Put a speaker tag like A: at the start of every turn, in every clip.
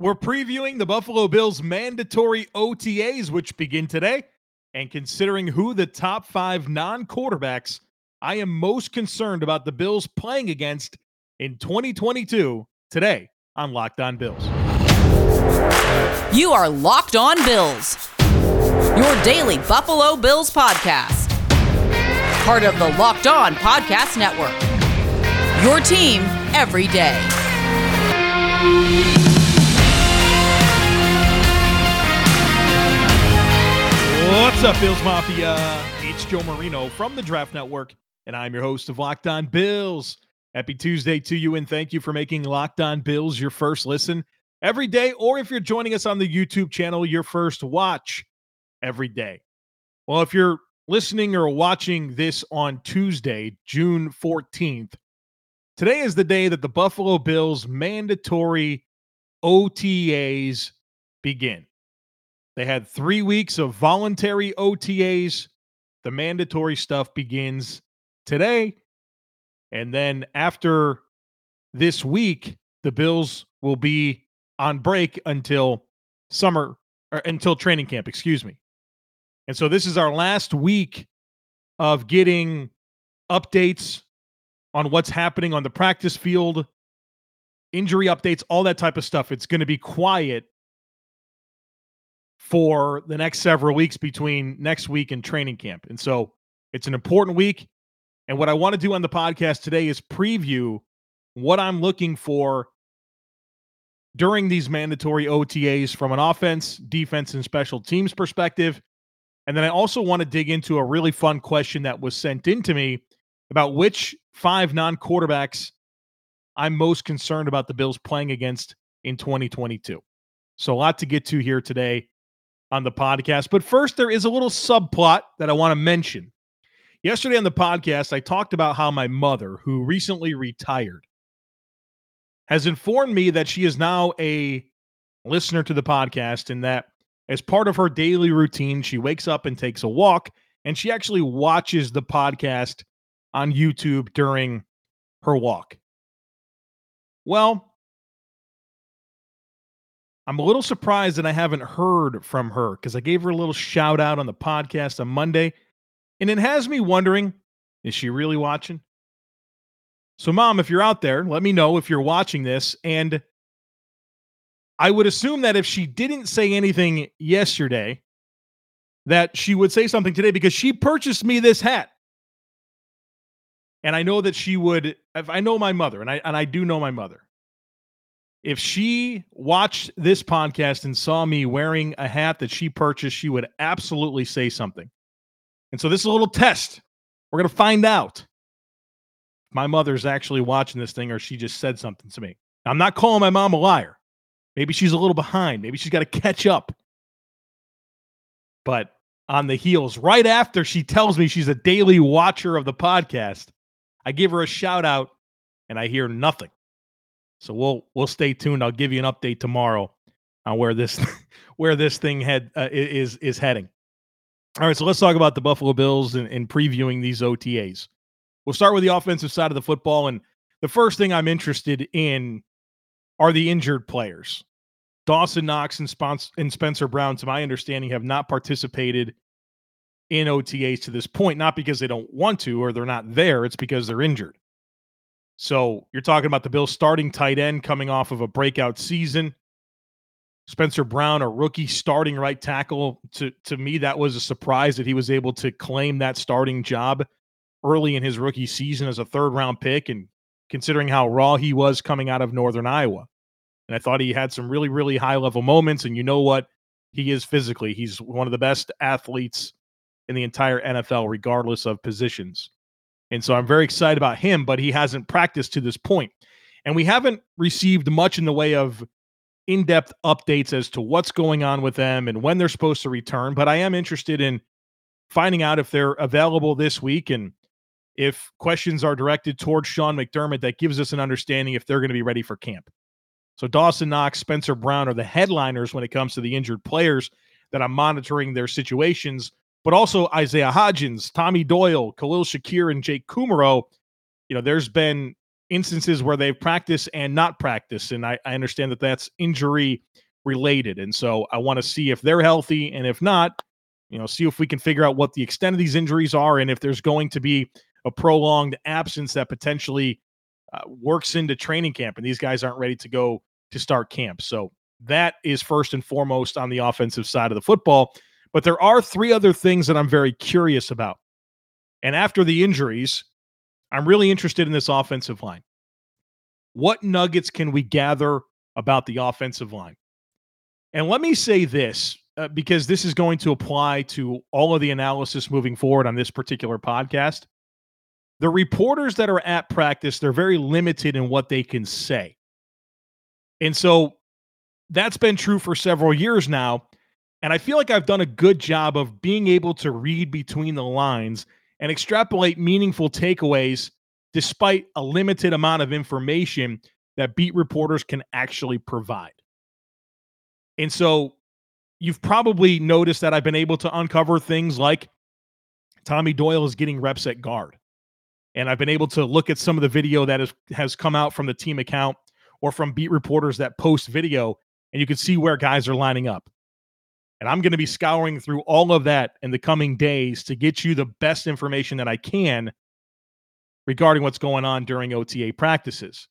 A: We're previewing the Buffalo Bills mandatory OTAs, which begin today, and considering who the top five non quarterbacks I am most concerned about the Bills playing against in 2022 today on Locked On Bills.
B: You are Locked On Bills, your daily Buffalo Bills podcast, part of the Locked On Podcast Network. Your team every day.
A: What's up, Bills Mafia? It's Joe Marino from the Draft Network, and I'm your host of Locked On Bills. Happy Tuesday to you, and thank you for making Locked On Bills your first listen every day, or if you're joining us on the YouTube channel, your first watch every day. Well, if you're listening or watching this on Tuesday, June 14th, today is the day that the Buffalo Bills mandatory OTAs begin. They had three weeks of voluntary OTAs. The mandatory stuff begins today. And then after this week, the Bills will be on break until summer or until training camp, excuse me. And so this is our last week of getting updates on what's happening on the practice field, injury updates, all that type of stuff. It's going to be quiet for the next several weeks between next week and training camp. And so it's an important week. And what I want to do on the podcast today is preview what I'm looking for during these mandatory OTAs from an offense, defense, and special teams perspective. And then I also want to dig into a really fun question that was sent in to me about which five non quarterbacks I'm most concerned about the Bills playing against in 2022. So, a lot to get to here today on the podcast. But first, there is a little subplot that I want to mention. Yesterday on the podcast, I talked about how my mother, who recently retired, has informed me that she is now a listener to the podcast and that as part of her daily routine, she wakes up and takes a walk and she actually watches the podcast on YouTube during her walk. Well, I'm a little surprised that I haven't heard from her because I gave her a little shout out on the podcast on Monday. And it has me wondering is she really watching? So, mom, if you're out there, let me know if you're watching this. And I would assume that if she didn't say anything yesterday, that she would say something today because she purchased me this hat. And I know that she would, if I know my mother, and I and I do know my mother, if she watched this podcast and saw me wearing a hat that she purchased, she would absolutely say something. And so this is a little test. We're going to find out if my mother's actually watching this thing or she just said something to me. I'm not calling my mom a liar. Maybe she's a little behind. Maybe she's got to catch up. But on the heels, right after she tells me she's a daily watcher of the podcast, I give her a shout out and I hear nothing. So we'll we'll stay tuned. I'll give you an update tomorrow on where this where this thing head uh, is is heading. All right, so let's talk about the Buffalo Bills and, and previewing these OTAs. We'll start with the offensive side of the football, and the first thing I'm interested in are the injured players. Dawson Knox and, Spons- and Spencer Brown, to my understanding, have not participated in OTAs to this point, not because they don't want to or they're not there, it's because they're injured. So you're talking about the Bills starting tight end coming off of a breakout season. Spencer Brown, a rookie starting right tackle. To to me, that was a surprise that he was able to claim that starting job early in his rookie season as a third round pick, and considering how raw he was coming out of Northern Iowa. And I thought he had some really, really high level moments. And you know what? He is physically. He's one of the best athletes in the entire NFL, regardless of positions. And so I'm very excited about him, but he hasn't practiced to this point. And we haven't received much in the way of in depth updates as to what's going on with them and when they're supposed to return. But I am interested in finding out if they're available this week and if questions are directed towards Sean McDermott that gives us an understanding if they're going to be ready for camp. So Dawson Knox, Spencer Brown are the headliners when it comes to the injured players that I'm monitoring their situations but also Isaiah Hodgins, Tommy Doyle, Khalil Shakir, and Jake Kumerow. You know, there's been instances where they've practiced and not practiced. And I, I understand that that's injury related. And so I want to see if they're healthy. And if not, you know, see if we can figure out what the extent of these injuries are and if there's going to be a prolonged absence that potentially uh, works into training camp and these guys aren't ready to go to start camp. So that is first and foremost on the offensive side of the football. But there are three other things that I'm very curious about. And after the injuries, I'm really interested in this offensive line. What nuggets can we gather about the offensive line? And let me say this uh, because this is going to apply to all of the analysis moving forward on this particular podcast. The reporters that are at practice, they're very limited in what they can say. And so that's been true for several years now. And I feel like I've done a good job of being able to read between the lines and extrapolate meaningful takeaways despite a limited amount of information that beat reporters can actually provide. And so you've probably noticed that I've been able to uncover things like Tommy Doyle is getting reps at guard. And I've been able to look at some of the video that has, has come out from the team account or from beat reporters that post video, and you can see where guys are lining up. And I'm going to be scouring through all of that in the coming days to get you the best information that I can regarding what's going on during OTA practices.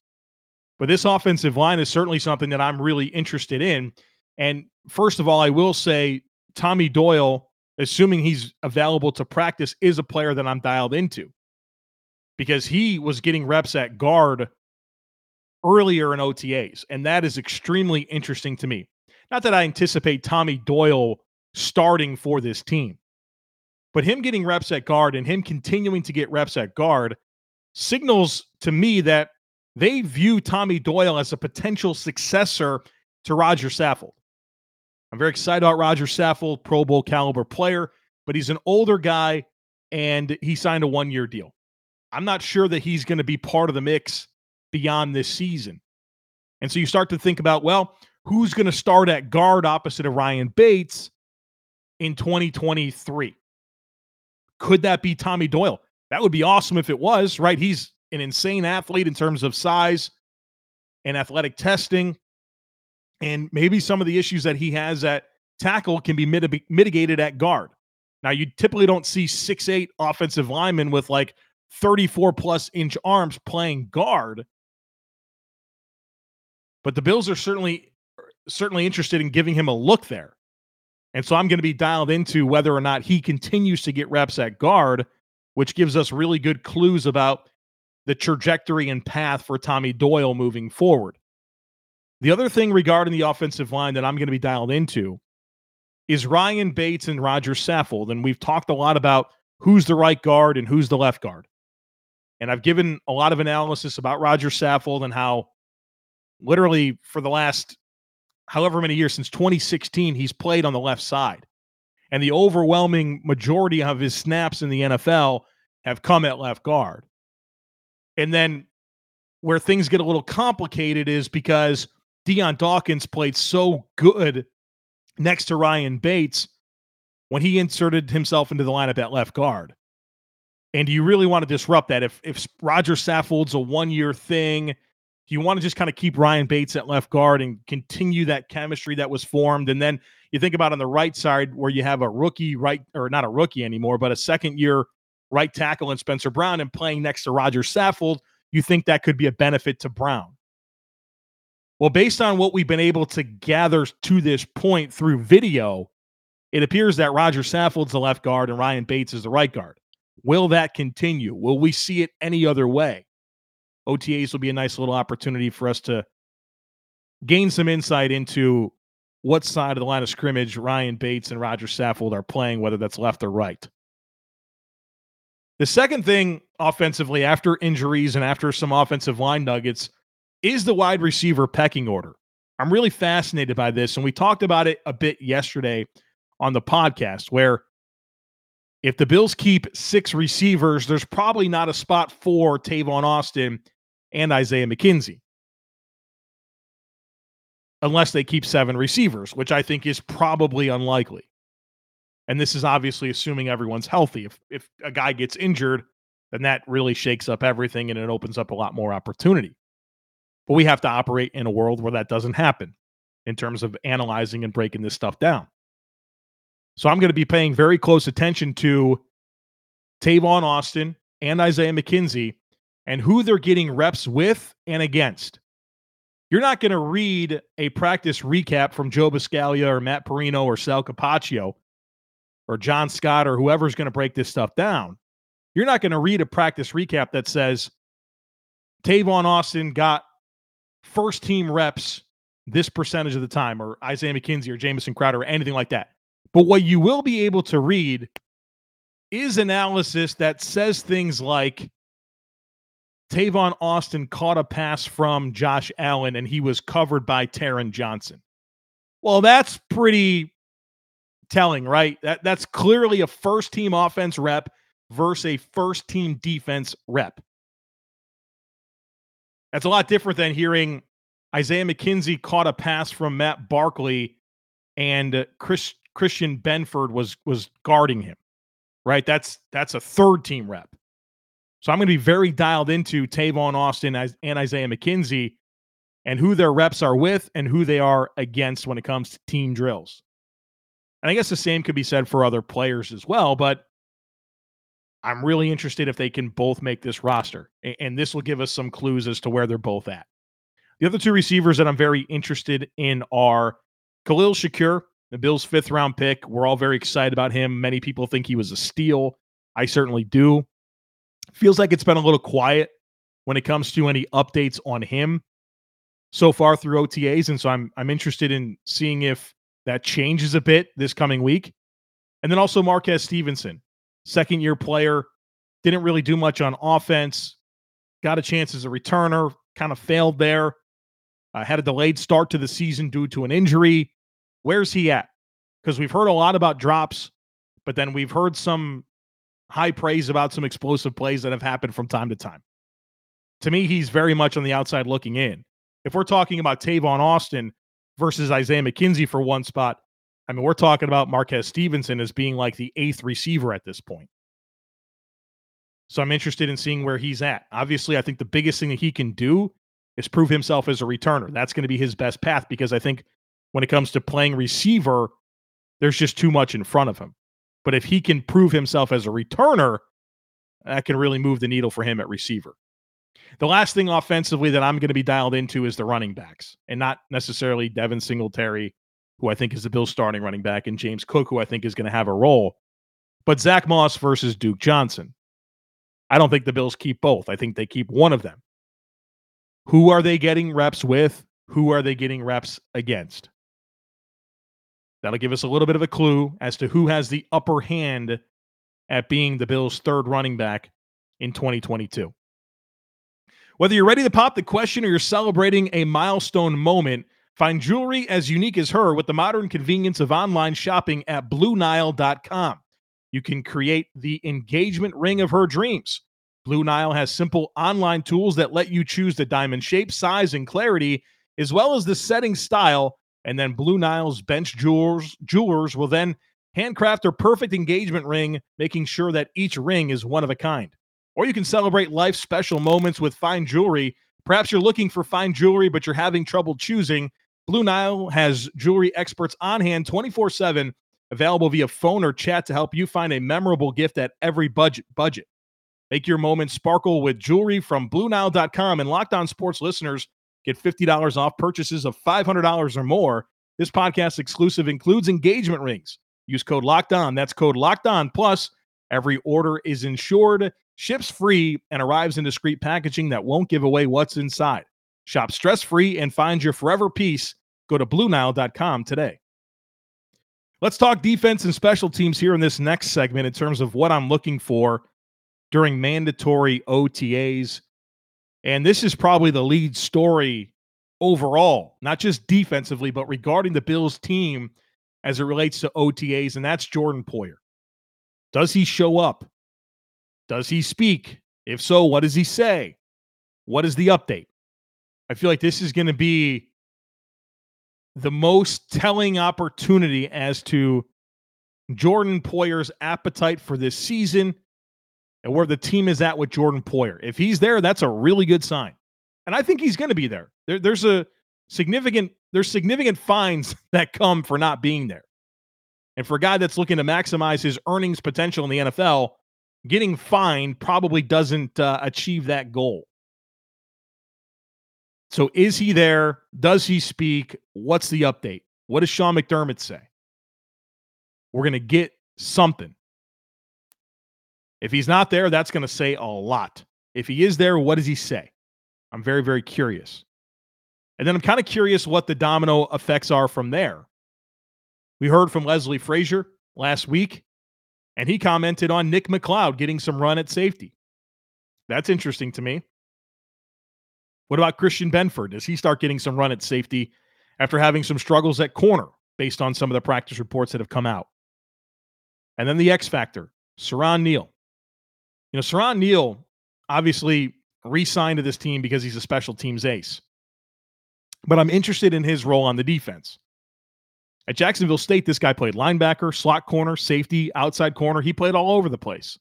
A: But this offensive line is certainly something that I'm really interested in. And first of all, I will say Tommy Doyle, assuming he's available to practice, is a player that I'm dialed into because he was getting reps at guard earlier in OTAs. And that is extremely interesting to me. Not that I anticipate Tommy Doyle starting for this team, but him getting reps at guard and him continuing to get reps at guard signals to me that they view Tommy Doyle as a potential successor to Roger Saffold. I'm very excited about Roger Saffold, Pro Bowl caliber player, but he's an older guy and he signed a one year deal. I'm not sure that he's going to be part of the mix beyond this season. And so you start to think about, well, who's going to start at guard opposite of Ryan Bates in 2023? Could that be Tommy Doyle? That would be awesome if it was, right? He's an insane athlete in terms of size and athletic testing. And maybe some of the issues that he has at tackle can be mitigated at guard. Now, you typically don't see six eight offensive linemen with like 34 plus inch arms playing guard. But the Bills are certainly certainly interested in giving him a look there. And so I'm going to be dialed into whether or not he continues to get reps at guard, which gives us really good clues about the trajectory and path for Tommy Doyle moving forward. The other thing regarding the offensive line that I'm going to be dialed into is Ryan Bates and Roger Saffold. And we've talked a lot about who's the right guard and who's the left guard. And I've given a lot of analysis about Roger Saffold and how literally for the last however many years since 2016 he's played on the left side. And the overwhelming majority of his snaps in the NFL have come at left guard. And then where things get a little complicated is because Dion Dawkins played so good next to Ryan Bates when he inserted himself into the lineup at left guard. And do you really want to disrupt that? If if Roger Saffold's a one year thing, do you want to just kind of keep Ryan Bates at left guard and continue that chemistry that was formed? And then you think about on the right side where you have a rookie right or not a rookie anymore, but a second year right tackle in Spencer Brown and playing next to Roger Saffold, you think that could be a benefit to Brown. Well, based on what we've been able to gather to this point through video, it appears that Roger Saffold's the left guard and Ryan Bates is the right guard. Will that continue? Will we see it any other way? OTAs will be a nice little opportunity for us to gain some insight into what side of the line of scrimmage Ryan Bates and Roger Saffold are playing, whether that's left or right. The second thing offensively, after injuries and after some offensive line nuggets, is the wide receiver pecking order. I'm really fascinated by this. And we talked about it a bit yesterday on the podcast, where if the Bills keep six receivers, there's probably not a spot for Tavon Austin and Isaiah McKenzie. Unless they keep seven receivers, which I think is probably unlikely. And this is obviously assuming everyone's healthy. If if a guy gets injured, then that really shakes up everything and it opens up a lot more opportunity. But we have to operate in a world where that doesn't happen in terms of analyzing and breaking this stuff down. So I'm going to be paying very close attention to Tavon Austin and Isaiah McKenzie and who they're getting reps with and against. You're not going to read a practice recap from Joe Buscaglia or Matt Parrino or Sal Capaccio or John Scott or whoever's going to break this stuff down. You're not going to read a practice recap that says Tavon Austin got first team reps this percentage of the time, or Isaiah McKenzie or Jamison Crowder or anything like that. But what you will be able to read is analysis that says things like Tavon Austin caught a pass from Josh Allen and he was covered by Taron Johnson. Well, that's pretty telling, right? That that's clearly a first team offense rep versus a first team defense rep. That's a lot different than hearing Isaiah McKenzie caught a pass from Matt Barkley and Chris Christian Benford was was guarding him. Right? That's that's a third team rep. So I'm going to be very dialed into Tavon Austin and Isaiah McKenzie and who their reps are with and who they are against when it comes to team drills. And I guess the same could be said for other players as well, but I'm really interested if they can both make this roster. And this will give us some clues as to where they're both at. The other two receivers that I'm very interested in are Khalil Shakir, the Bills' fifth round pick. We're all very excited about him. Many people think he was a steal. I certainly do. Feels like it's been a little quiet when it comes to any updates on him so far through OTAs, and so I'm I'm interested in seeing if that changes a bit this coming week. And then also Marquez Stevenson, second year player, didn't really do much on offense, got a chance as a returner, kind of failed there. Uh, had a delayed start to the season due to an injury. Where's he at? Because we've heard a lot about drops, but then we've heard some high praise about some explosive plays that have happened from time to time. To me, he's very much on the outside looking in. If we're talking about Tavon Austin versus Isaiah McKenzie for one spot, I mean, we're talking about Marquez Stevenson as being like the eighth receiver at this point. So I'm interested in seeing where he's at. Obviously, I think the biggest thing that he can do is prove himself as a returner. That's going to be his best path because I think when it comes to playing receiver, there's just too much in front of him. But if he can prove himself as a returner, that can really move the needle for him at receiver. The last thing offensively that I'm going to be dialed into is the running backs, and not necessarily Devin Singletary, who I think is the Bills starting running back, and James Cook, who I think is going to have a role, but Zach Moss versus Duke Johnson. I don't think the Bills keep both. I think they keep one of them. Who are they getting reps with? Who are they getting reps against? That'll give us a little bit of a clue as to who has the upper hand at being the Bills' third running back in 2022. Whether you're ready to pop the question or you're celebrating a milestone moment, find jewelry as unique as her with the modern convenience of online shopping at BlueNile.com. You can create the engagement ring of her dreams. Blue Nile has simple online tools that let you choose the diamond shape, size, and clarity, as well as the setting style and then Blue Nile's bench jewelers, jewelers will then handcraft their perfect engagement ring, making sure that each ring is one of a kind. Or you can celebrate life's special moments with fine jewelry. Perhaps you're looking for fine jewelry, but you're having trouble choosing. Blue Nile has jewelry experts on hand 24 7, available via phone or chat to help you find a memorable gift at every budget. budget. Make your moment sparkle with jewelry from BlueNile.com and Locked On Sports listeners Get $50 off purchases of $500 or more. This podcast exclusive includes engagement rings. Use code Locked On. That's code Locked On. Plus, every order is insured, ships free, and arrives in discreet packaging that won't give away what's inside. Shop stress free and find your forever piece. Go to BlueNile.com today. Let's talk defense and special teams here in this next segment in terms of what I'm looking for during mandatory OTAs. And this is probably the lead story overall, not just defensively, but regarding the Bills team as it relates to OTAs, and that's Jordan Poyer. Does he show up? Does he speak? If so, what does he say? What is the update? I feel like this is going to be the most telling opportunity as to Jordan Poyer's appetite for this season and where the team is at with Jordan Poyer. If he's there, that's a really good sign. And I think he's going to be there. there. There's a significant there's significant fines that come for not being there. And for a guy that's looking to maximize his earnings potential in the NFL, getting fined probably doesn't uh, achieve that goal. So is he there? Does he speak? What's the update? What does Sean McDermott say? We're going to get something. If he's not there, that's going to say a lot. If he is there, what does he say? I'm very, very curious. And then I'm kind of curious what the domino effects are from there. We heard from Leslie Frazier last week, and he commented on Nick McCloud getting some run at safety. That's interesting to me. What about Christian Benford? Does he start getting some run at safety after having some struggles at corner based on some of the practice reports that have come out? And then the X factor, Siran Neal. You know, Siran Neal obviously re signed to this team because he's a special teams ace. But I'm interested in his role on the defense. At Jacksonville State, this guy played linebacker, slot corner, safety, outside corner. He played all over the place.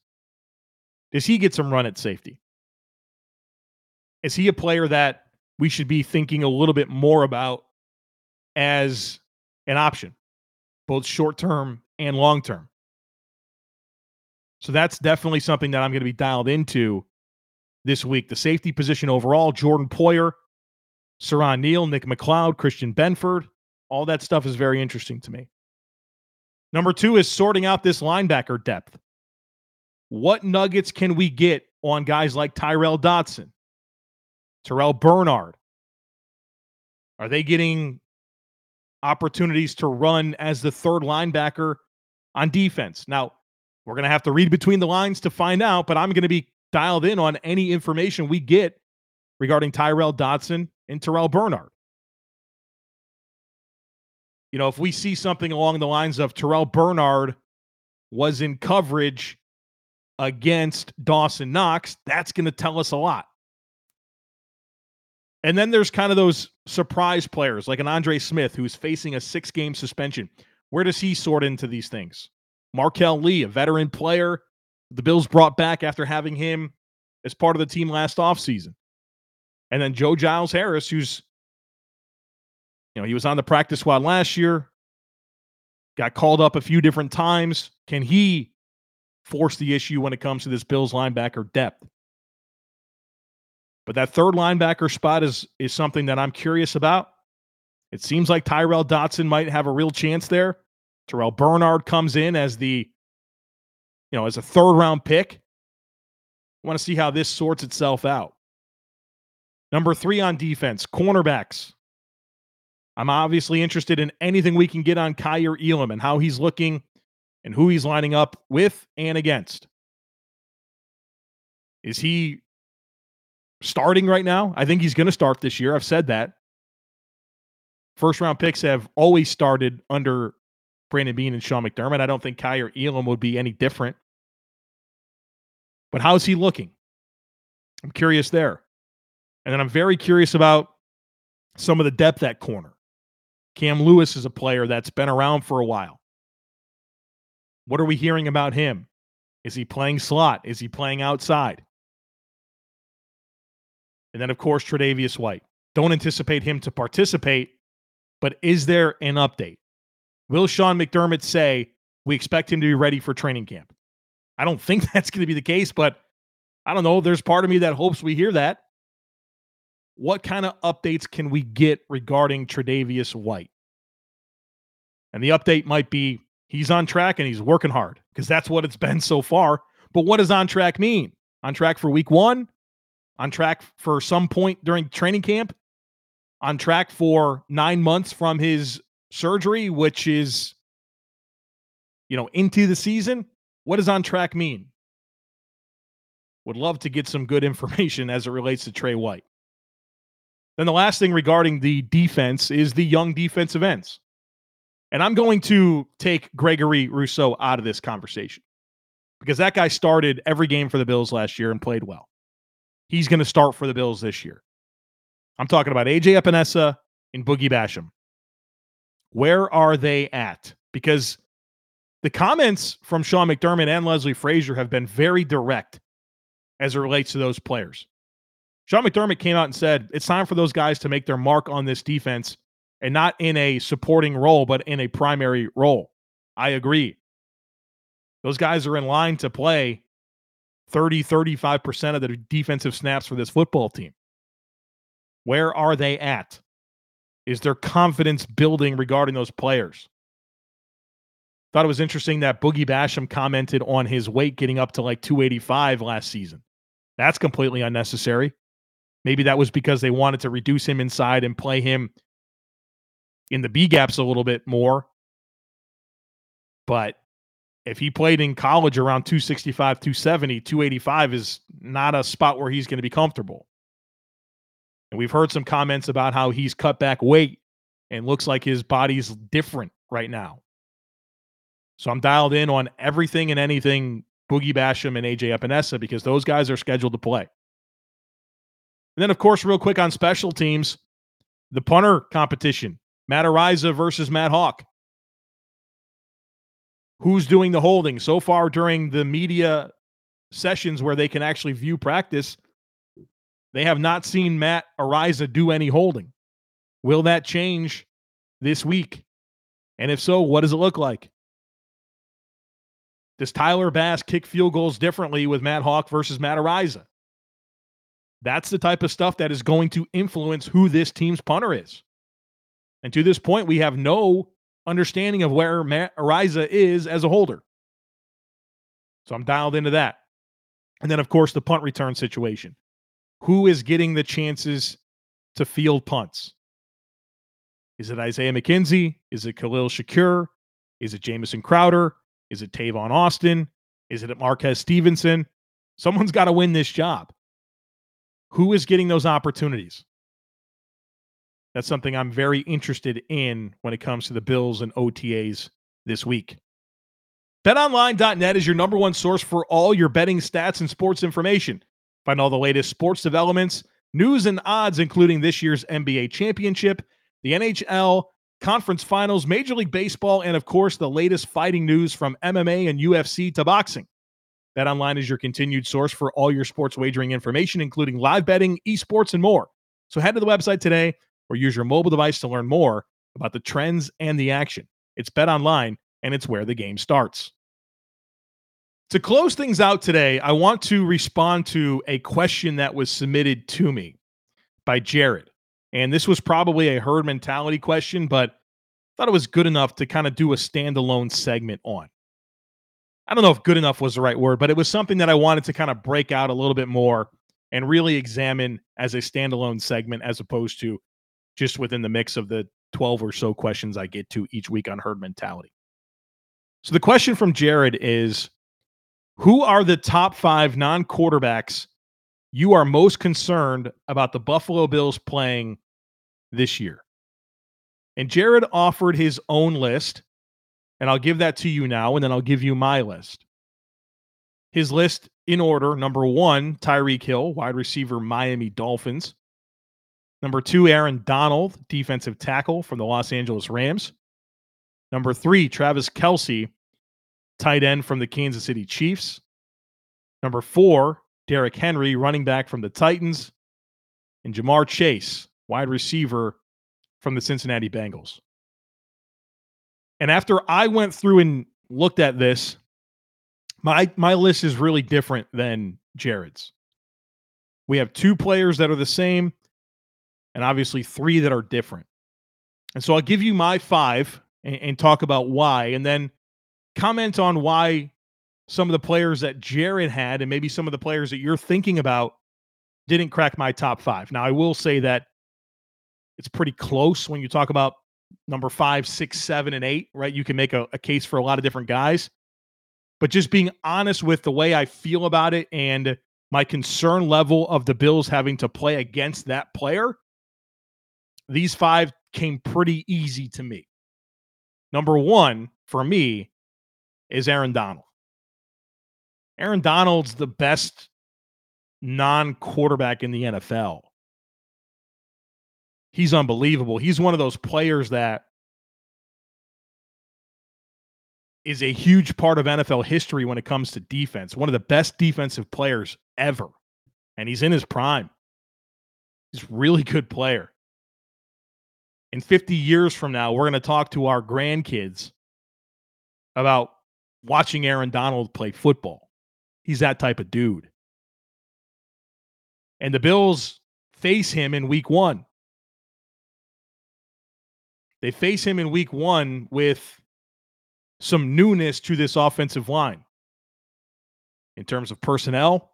A: Does he get some run at safety? Is he a player that we should be thinking a little bit more about as an option, both short term and long term? So that's definitely something that I'm going to be dialed into this week. The safety position overall, Jordan Poyer, Siran Neal, Nick McCloud, Christian Benford, all that stuff is very interesting to me. Number two is sorting out this linebacker depth. What nuggets can we get on guys like Tyrell Dodson, Terrel Bernard? Are they getting opportunities to run as the third linebacker on defense? Now, we're going to have to read between the lines to find out, but I'm going to be dialed in on any information we get regarding Tyrell Dodson and Terrel Bernard. You know, if we see something along the lines of Terrel Bernard was in coverage against Dawson Knox, that's going to tell us a lot. And then there's kind of those surprise players like an Andre Smith who's facing a six game suspension. Where does he sort into these things? Marquel Lee, a veteran player, the Bills brought back after having him as part of the team last offseason. And then Joe Giles Harris, who's, you know, he was on the practice squad last year, got called up a few different times. Can he force the issue when it comes to this Bills linebacker depth? But that third linebacker spot is is something that I'm curious about. It seems like Tyrell Dodson might have a real chance there. Terrel Bernard comes in as the, you know, as a third round pick. I want to see how this sorts itself out. Number three on defense, cornerbacks. I'm obviously interested in anything we can get on Kaiir Elam and how he's looking and who he's lining up with and against. Is he starting right now? I think he's going to start this year. I've said that. First round picks have always started under Brandon Beane and Sean McDermott. I don't think Kaiir Elam would be any different. But how's he looking? I'm curious there. And then I'm very curious about some of the depth at corner. Cam Lewis is a player that's been around for a while. What are we hearing about him? Is he playing slot? Is he playing outside? And then, of course, Tre'Davious White. Don't anticipate him to participate, but is there an update? Will Sean McDermott say we expect him to be ready for training camp? I don't think that's going to be the case, but I don't know. There's part of me that hopes we hear that. What kind of updates can we get regarding Tre'Davious White? And the update might be he's on track and he's working hard because that's what it's been so far. But what does on track mean? On track for week one? On track for some point during training camp? On track for nine months from his surgery, which is, you know, into the season. What does on track mean? Would love to get some good information as it relates to Tre White. Then the last thing regarding the defense is the young defensive ends. And I'm going to take Gregory Rousseau out of this conversation because that guy started every game for the Bills last year and played well. He's going to start for the Bills this year. I'm talking about AJ Epenesa and Boogie Basham. Where are they at? Because the comments from Sean McDermott and Leslie Frazier have been very direct as it relates to those players. Sean McDermott came out and said it's time for those guys to make their mark on this defense and not in a supporting role, but in a primary role. I agree. Those guys are in line to play 30, 35% of the defensive snaps for this football team. Where are they at? Is there confidence building regarding those players? Thought it was interesting that Boogie Basham commented on his weight getting up to like 285 last season. That's completely unnecessary. Maybe that was because they wanted to reduce him inside and play him in the B gaps a little bit more. But if he played in college around 265, 270, 285 is not a spot where he's going to be comfortable. And we've heard some comments about how he's cut back weight and looks like his body's different right now. So I'm dialed in on everything and anything Boogie Basham and AJ Epenesa because those guys are scheduled to play. And then, of course, real quick on special teams, the punter competition Matt Araiza versus Matt Haack. Who's doing the holding? So far during the media sessions where they can actually view practice, they have not seen Matt Araiza do any holding. Will that change this week? And if so, what does it look like? Does Tyler Bass kick field goals differently with Matt Haack versus Matt Araiza? That's the type of stuff that is going to influence who this team's punter is. And to this point, we have no understanding of where Matt Araiza is as a holder. So I'm dialed into that. And then, of course, the punt return situation. Who is getting the chances to field punts? Is it Isaiah McKenzie? Is it Khalil Shakir? Is it Jamison Crowder? Is it Tavon Austin? Is it Marquez Stevenson? Someone's got to win this job. Who is getting those opportunities? That's something I'm very interested in when it comes to the Bills and OTAs this week. BetOnline.net is your number one source for all your betting stats and sports information. Find all the latest sports developments, news, and odds, including this year's NBA championship, the NHL, conference finals, Major League Baseball, and of course, the latest fighting news from MMA and UFC to boxing. BetOnline is your continued source for all your sports wagering information, including live betting, esports, and more. So head to the website today or use your mobile device to learn more about the trends and the action. It's BetOnline, and it's where the game starts. To close things out today, I want to respond to a question that was submitted to me by Jared. And this was probably a herd mentality question, but I thought it was good enough to kind of do a standalone segment on. I don't know if good enough was the right word, but it was something that I wanted to kind of break out a little bit more and really examine as a standalone segment as opposed to just within the mix of the 12 or so questions I get to each week on herd mentality. So the question from Jared is Who are the top five non quarterbacks you are most concerned about the Buffalo Bills playing this year? And Jared offered his own list and I'll give that to you now, and then I'll give you my list. His list in order number one, Tyreek Hill, wide receiver, Miami Dolphins. Number two, Aaron Donald, defensive tackle from the Los Angeles Rams. Number three, Travis Kelce, tight end from the Kansas City Chiefs. Number four, Derrick Henry, running back from the Titans. And Ja'Marr Chase, wide receiver from the Cincinnati Bengals. And after I went through and looked at this, my my list is really different than Jared's. We have two players that are the same, and obviously three that are different. And so I'll give you my five and, and talk about why, and then comment on why some of the players that Jared had and maybe some of the players that you're thinking about didn't crack my top five. Now, I will say that it's pretty close when you talk about number five, six, seven, and eight, right? You can make a, a case for a lot of different guys. But just being honest with the way I feel about it and my concern level of the Bills having to play against that player, these five came pretty easy to me. Number one for me is Aaron Donald. Aaron Donald's the best non quarterback in the NFL he's unbelievable. He's one of those players that is a huge part of NFL history when it comes to defense. One of the best defensive players ever. And he's in his prime. He's a really good player. In 50 years from now, we're going to talk to our grandkids about watching Aaron Donald play football. He's that type of dude. And the Bills face him in week one. They face him in week one with some newness to this offensive line in terms of personnel,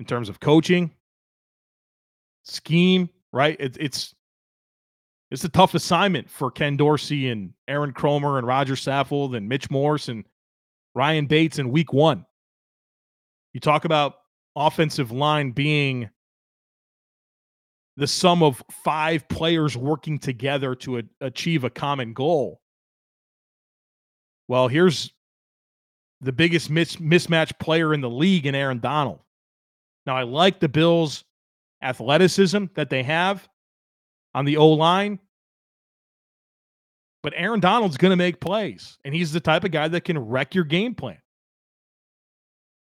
A: in terms of coaching, scheme, right? It, it's it's a tough assignment for Ken Dorsey and Aaron Kromer and Roger Saffold and Mitch Morse and Ryan Bates in week one. You talk about offensive line being the sum of five players working together to a- achieve a common goal. Well, here's the biggest mis- mismatch player in the league in Aaron Donald. Now, I like the Bills' athleticism that they have on the O line, but Aaron Donald's going to make plays, and he's the type of guy that can wreck your game plan.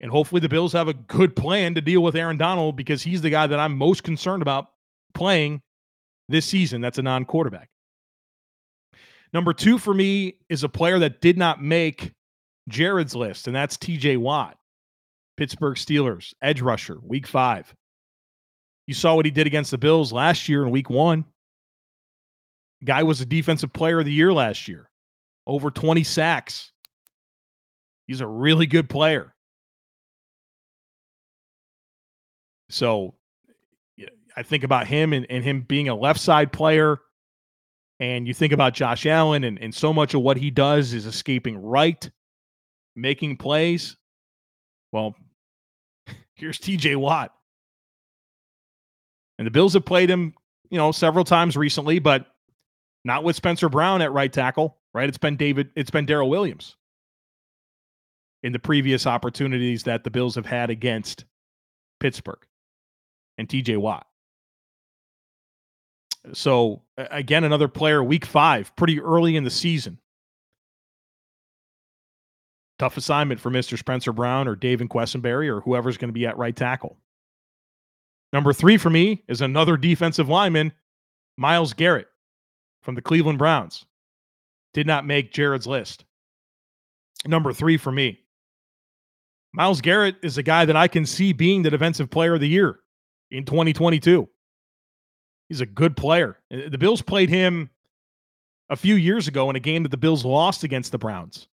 A: And hopefully, the Bills have a good plan to deal with Aaron Donald because he's the guy that I'm most concerned about playing this season. That's a non quarterback. Number two for me is a player that did not make Jared's list, and that's TJ Watt, Pittsburgh Steelers, edge rusher, week five. You saw what he did against the Bills last year in week one. Guy was a defensive player of the year last year, over 20 sacks. He's a really good player. So I think about him and, and him being a left side player. And you think about Josh Allen, and, and so much of what he does is escaping right, making plays. Well, here's TJ Watt. And the Bills have played him, you know, several times recently, but not with Spencer Brown at right tackle, right? It's been David, it's been Daryl Williams in the previous opportunities that the Bills have had against Pittsburgh and TJ Watt. So again, another player, week five, pretty early in the season. Tough assignment for Mr. Spencer Brown or David Quessenberry or whoever's going to be at right tackle. Number three for me is another defensive lineman, Myles Garrett from the Cleveland Browns. Did not make Jared's list. Number three for me. Myles Garrett is a guy that I can see being the defensive player of the year in 2022. He's a good player. Uh, the Bills played him a few years ago in a game that the Bills lost against the Browns.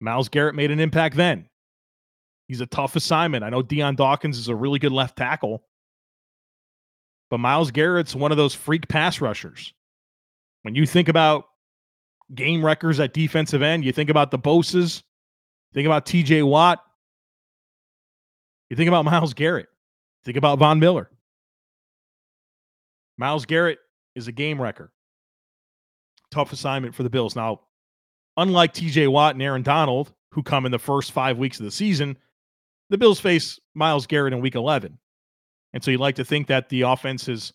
A: Myles Garrett made an impact then. He's a tough assignment. I know Dion Dawkins is a really good left tackle, but Myles Garrett's one of those freak pass rushers. When you think about game records at defensive end, you think about the Bosas, think about TJ Watt, you think about Myles Garrett, think about Von Miller. Myles Garrett is a game wrecker. Tough assignment for the Bills. Now, unlike TJ Watt and Aaron Donald, who come in the first five weeks of the season, the Bills face Myles Garrett in week 11. And so you'd like to think that the offense has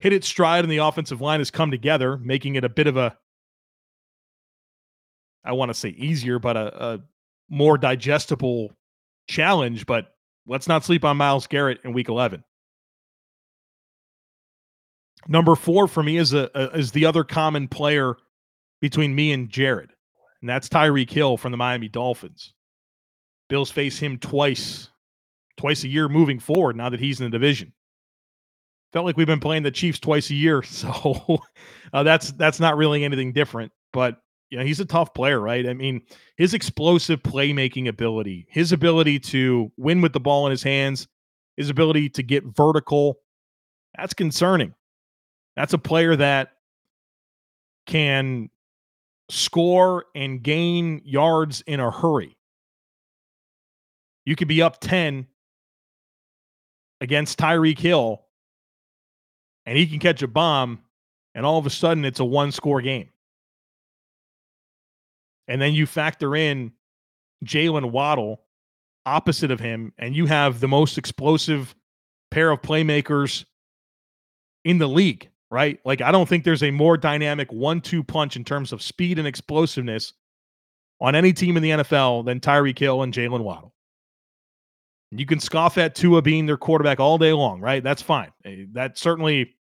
A: hit its stride and the offensive line has come together, making it a bit of a, I want to say easier, but a, a more digestible challenge. But let's not sleep on Myles Garrett in week 11. Number four for me is a, a, is the other common player between me and Jared, and that's Tyreek Hill from the Miami Dolphins. Bills face him twice, twice a year moving forward. Now that he's in the division, felt like we've been playing the Chiefs twice a year, so uh, that's that's not really anything different. But you know, he's a tough player, right? I mean, his explosive playmaking ability, his ability to win with the ball in his hands, his ability to get vertical, that's concerning. That's a player that can score and gain yards in a hurry. You could be up 10 against Tyreek Hill, and he can catch a bomb, and all of a sudden it's a one score game. And then you factor in Jaylen Waddle opposite of him, and you have the most explosive pair of playmakers in the league right? Like, I don't think there's a more dynamic one two punch in terms of speed and explosiveness on any team in the NFL than Tyreek Hill and Jaylen Waddle. You can scoff at Tua being their quarterback all day long, right? That's fine. Eh, that certainly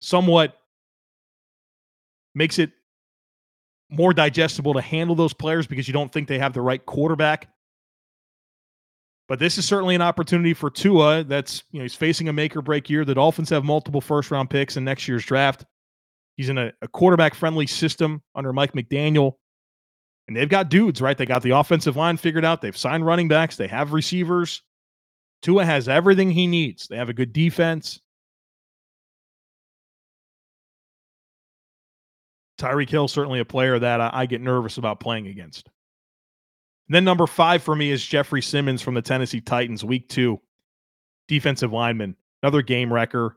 A: somewhat makes it more digestible to handle those players because you don't think they have the right quarterback. But this is certainly an opportunity for Tua. That's, you know, he's facing a make or break year. The Dolphins have multiple first round picks in next year's draft. He's in a, a quarterback friendly system under Mike McDaniel. And they've got dudes, right? They got the offensive line figured out. They've signed running backs. They have receivers. Tua has everything he needs. They have a good defense. Tyreek Hill certainly a player that I, I get nervous about playing against. And then number five for me is Jeffrey Simmons from the Tennessee Titans, week two, defensive lineman, another game wrecker,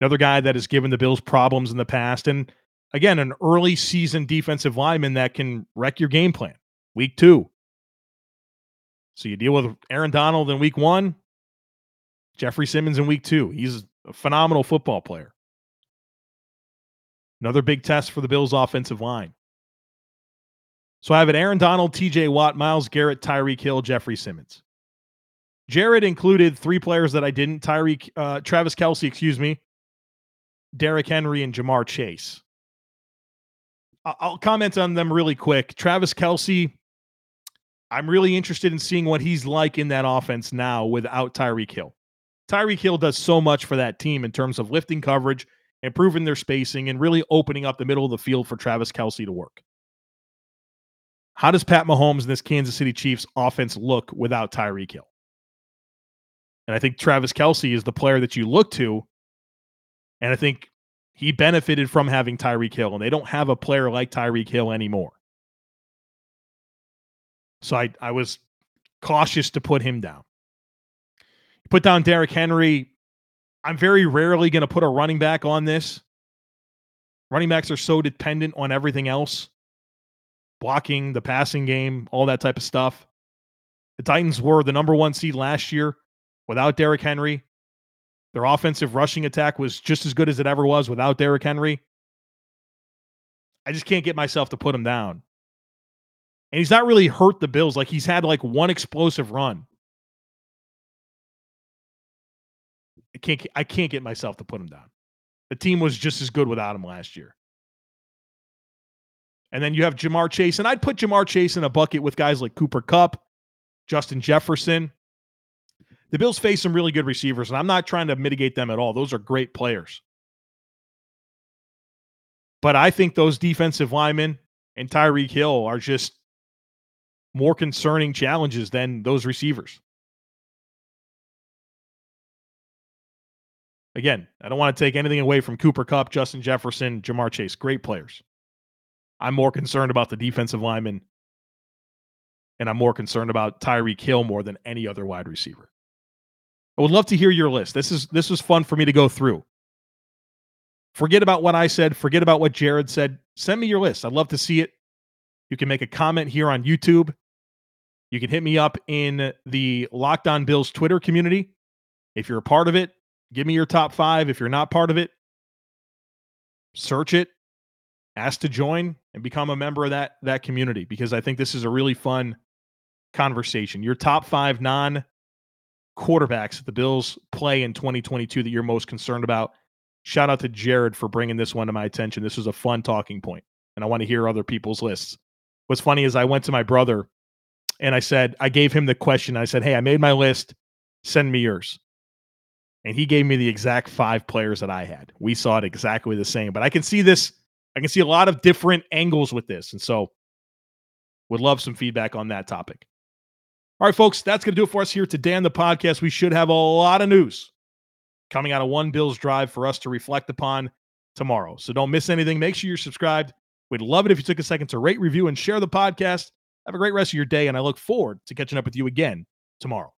A: another guy that has given the Bills problems in the past. And again, an early season defensive lineman that can wreck your game plan. Week two. So you deal with Aaron Donald in week one, Jeffrey Simmons in week two. He's a phenomenal football player. Another big test for the Bills' offensive line. So I have an Aaron Donald, TJ Watt, Myles Garrett, Tyreek Hill, Jeffrey Simmons. Jared included three players that I didn't Tyreek, uh, Travis Kelce, excuse me, Derrick Henry, and Ja'Marr Chase. I'll comment on them really quick. Travis Kelce, I'm really interested in seeing what he's like in that offense now without Tyreek Hill. Tyreek Hill does so much for that team in terms of lifting coverage improving their spacing, and really opening up the middle of the field for Travis Kelce to work. How does Pat Mahomes and this Kansas City Chiefs offense look without Tyreek Hill? And I think Travis Kelce is the player that you look to. And I think he benefited from having Tyreek Hill, and they don't have a player like Tyreek Hill anymore. So I, I was cautious to put him down. Put down Derrick Henry. I'm very rarely going to put a running back on this. Running backs are so dependent on everything else blocking, the passing game, all that type of stuff. The Titans were the number one seed last year without Derrick Henry. Their offensive rushing attack was just as good as it ever was without Derrick Henry. I just can't get myself to put him down. And he's not really hurt the Bills. Like he's had like one explosive run. Can't I can't get myself to put him down. The team was just as good without him last year. And then you have Ja'Marr Chase, and I'd put Ja'Marr Chase in a bucket with guys like Cooper Kupp, Justin Jefferson. The Bills face some really good receivers, and I'm not trying to mitigate them at all. Those are great players. But I think those defensive linemen and Tyreek Hill are just more concerning challenges than those receivers. Again, I don't want to take anything away from Cooper Kupp, Justin Jefferson, Ja'Marr Chase. Great players. I'm more concerned about the defensive lineman, and I'm more concerned about Tyreek Hill more than any other wide receiver. I would love to hear your list. This is this was fun for me to go through. Forget about what I said. Forget about what Jared said. Send me your list. I'd love to see it. You can make a comment here on YouTube. You can hit me up in the Locked On Bills Twitter community. If you're a part of it, Give me your top five. If you're not part of it, search it, ask to join, and become a member of that that community because I think this is a really fun conversation. Your top five non quarterbacks that the Bills play in 2022 that you're most concerned about. Shout out to Jared for bringing this one to my attention. This was a fun talking point, and I want to hear other people's lists. What's funny is I went to my brother and I said, I gave him the question. I said, Hey, I made my list. Send me yours and he gave me the exact five players that I had. We saw it exactly the same, but I can see this. I can see a lot of different angles with this, and so would love some feedback on that topic. All right, folks, that's going to do it for us here today on the podcast. We should have a lot of news coming out of One Bills Drive for us to reflect upon tomorrow. So don't miss anything. Make sure you're subscribed. We'd love it if you took a second to rate, review, and share the podcast. Have a great rest of your day, and I look forward to catching up with you again tomorrow.